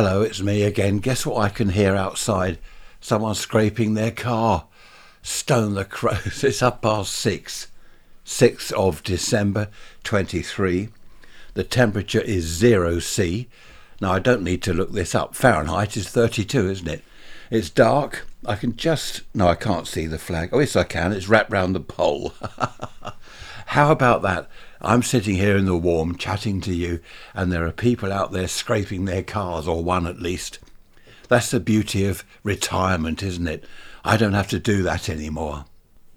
Hello, it's me again. Guess what I can hear outside? Someone scraping their car. Stone the crows. It's up past six. 6th of December 23. The temperature is 0 C. Now, I don't need to look this up. Fahrenheit is 32, isn't it? It's dark. I can just. No, I can't see the flag. Oh, yes, I can. It's wrapped round the pole. How about that? I'm sitting here in the warm chatting to you, and there are people out there scraping their cars, or one at least. That's the beauty of retirement, isn't it? I don't have to do that anymore.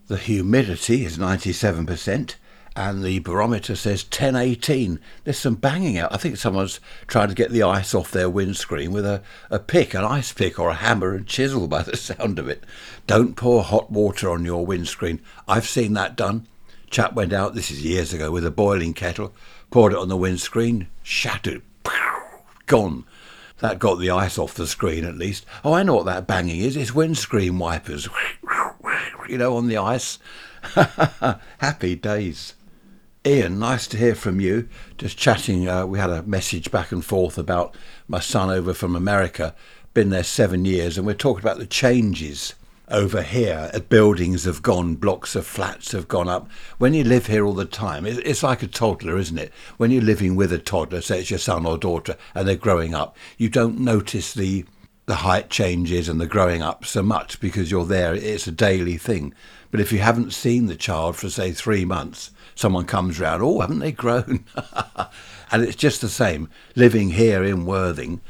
The humidity is 97%, and the barometer says 1018. There's some banging out. I think someone's trying to get the ice off their windscreen with a, a pick, an ice pick, or a hammer and chisel by the sound of it. Don't pour hot water on your windscreen. I've seen that done. Chap went out, this is years ago, with a boiling kettle, poured it on the windscreen, shattered, gone. That got the ice off the screen at least. Oh, I know what that banging is. It's windscreen wipers, you know, on the ice. Happy days. Ian, nice to hear from you. Just chatting, uh, we had a message back and forth about my son over from America. Been there seven years, and we're talking about the changes over here, buildings have gone, blocks of flats have gone up. When you live here all the time, it's like a toddler, isn't it? When you're living with a toddler, say it's your son or daughter, and they're growing up, you don't notice the the height changes and the growing up so much because you're there. It's a daily thing. But if you haven't seen the child for say three months, someone comes round, oh, haven't they grown? and it's just the same. Living here in Worthing,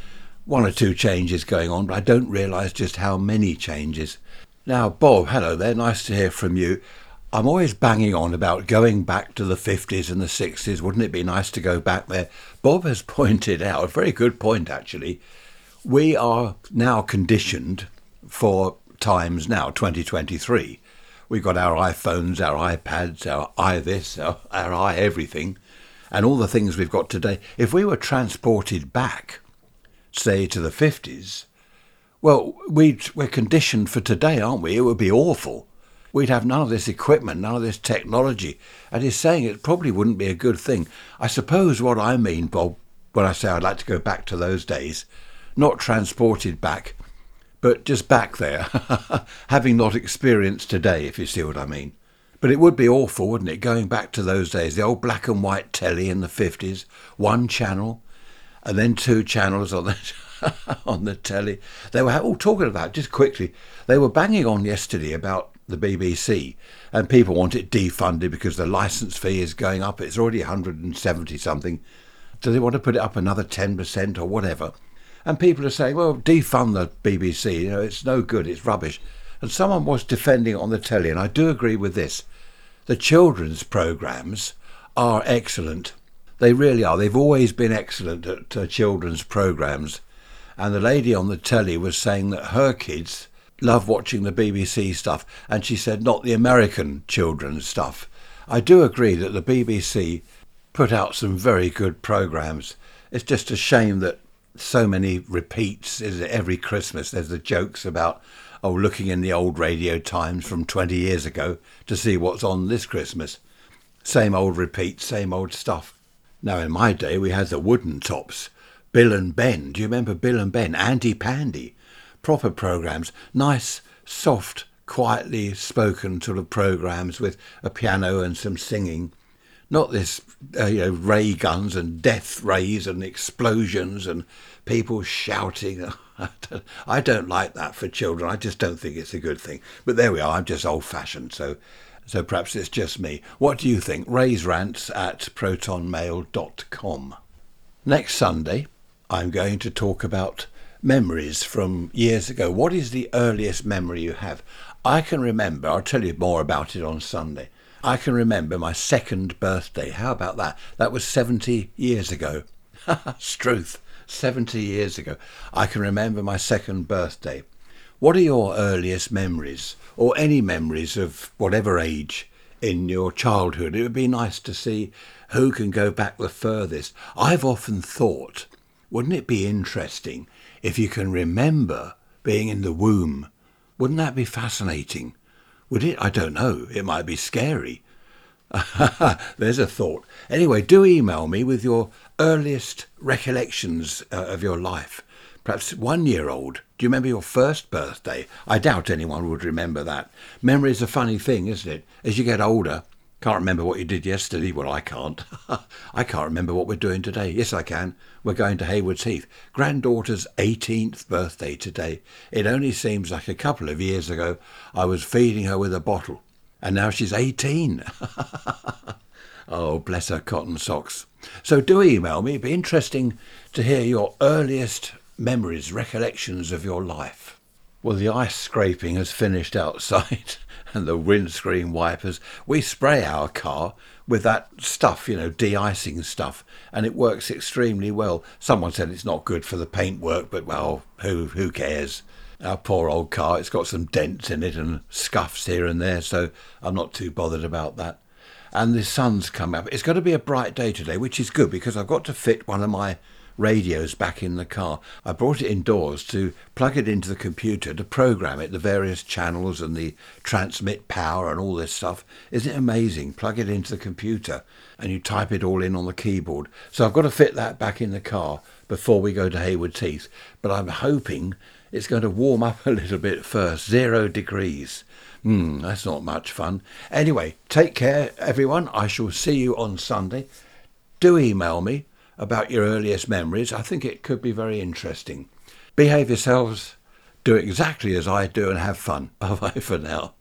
one or two changes going on, but I don't realise just how many changes. Now, Bob, hello there. Nice to hear from you. I'm always banging on about going back to the 50s and the 60s. Wouldn't it be nice to go back there? Bob has pointed out, a very good point actually, we are now conditioned for times now, 2023. We've got our iPhones, our iPads, our i this, our, our i everything, and all the things we've got today. If we were transported back, say, to the 50s, well, we we're conditioned for today, aren't we? It would be awful. We'd have none of this equipment, none of this technology. And he's saying it probably wouldn't be a good thing. I suppose what I mean, Bob, when I say I'd like to go back to those days, not transported back, but just back there, having not experienced today, if you see what I mean. But it would be awful, wouldn't it, going back to those days, the old black and white telly in the 50s, one channel, and then two channels on the on the telly. They were all talking about just quickly. They were banging on yesterday about the BBC, and people want it defunded because the license fee is going up. It's already 170 something. Do they want to put it up another 10% or whatever? And people are saying, well, defund the BBC. You know, it's no good. It's rubbish. And someone was defending on the telly, and I do agree with this. The children's programmes are excellent. They really are. They've always been excellent at uh, children's programmes. And the lady on the telly was saying that her kids love watching the BBC stuff, and she said not the American children's stuff. I do agree that the BBC put out some very good programmes. It's just a shame that so many repeats. Is every Christmas? There's the jokes about oh, looking in the old radio times from 20 years ago to see what's on this Christmas. Same old repeats, same old stuff. Now, in my day, we had the Woodentops. Bill and Ben. Do you remember Bill and Ben? Andy Pandy. Proper programs. Nice, soft, quietly spoken sort of programs with a piano and some singing. Not this, uh, you know, ray guns and death rays and explosions and people shouting. I don't like that for children. I just don't think it's a good thing. But there we are. I'm just old fashioned, so so perhaps it's just me. What do you think? Ray's rants at protonmail.com. Next Sunday, I'm going to talk about memories from years ago. What is the earliest memory you have? I can remember, I'll tell you more about it on Sunday. I can remember my second birthday. How about that? That was 70 years ago. Struth, 70 years ago. I can remember my second birthday. What are your earliest memories, or any memories of whatever age in your childhood? It would be nice to see who can go back the furthest. I've often thought, wouldn't it be interesting if you can remember being in the womb? Wouldn't that be fascinating? Would it? I don't know. It might be scary. There's a thought. Anyway, do email me with your earliest recollections uh, of your life perhaps one year old. Do you remember your first birthday? I doubt anyone would remember that. Memory is a funny thing, isn't it? As you get older, can't remember what you did yesterday. Well, I can't. I can't remember what we're doing today. Yes, I can. We're going to Haywards Heath. Granddaughter's 18th birthday today. It only seems like a couple of years ago I was feeding her with a bottle, and now she's 18. oh, bless her cotton socks. So do email me. It'd be interesting to hear your earliest memories, recollections of your life. Well, the ice scraping has finished outside. and the windscreen wipers. We spray our car with that stuff, you know, de-icing stuff, and it works extremely well. Someone said it's not good for the paintwork, but well, who who cares? Our poor old car, it's got some dents in it and scuffs here and there, so I'm not too bothered about that. And the sun's come up. It's going to be a bright day today, which is good because I've got to fit one of my radios back in the car. I brought it indoors to plug it into the computer to program it, the various channels and the transmit power and all this stuff. Isn't it amazing? Plug it into the computer and you type it all in on the keyboard. So I've got to fit that back in the car before we go to Hayward Heath. But I'm hoping it's going to warm up a little bit first. Zero degrees. Hmm, that's not much fun. Anyway, take care, everyone. I shall see you on Sunday. Do email me about your earliest memories, I think it could be very interesting. Behave yourselves, do exactly as I do, and have fun. Bye bye for now.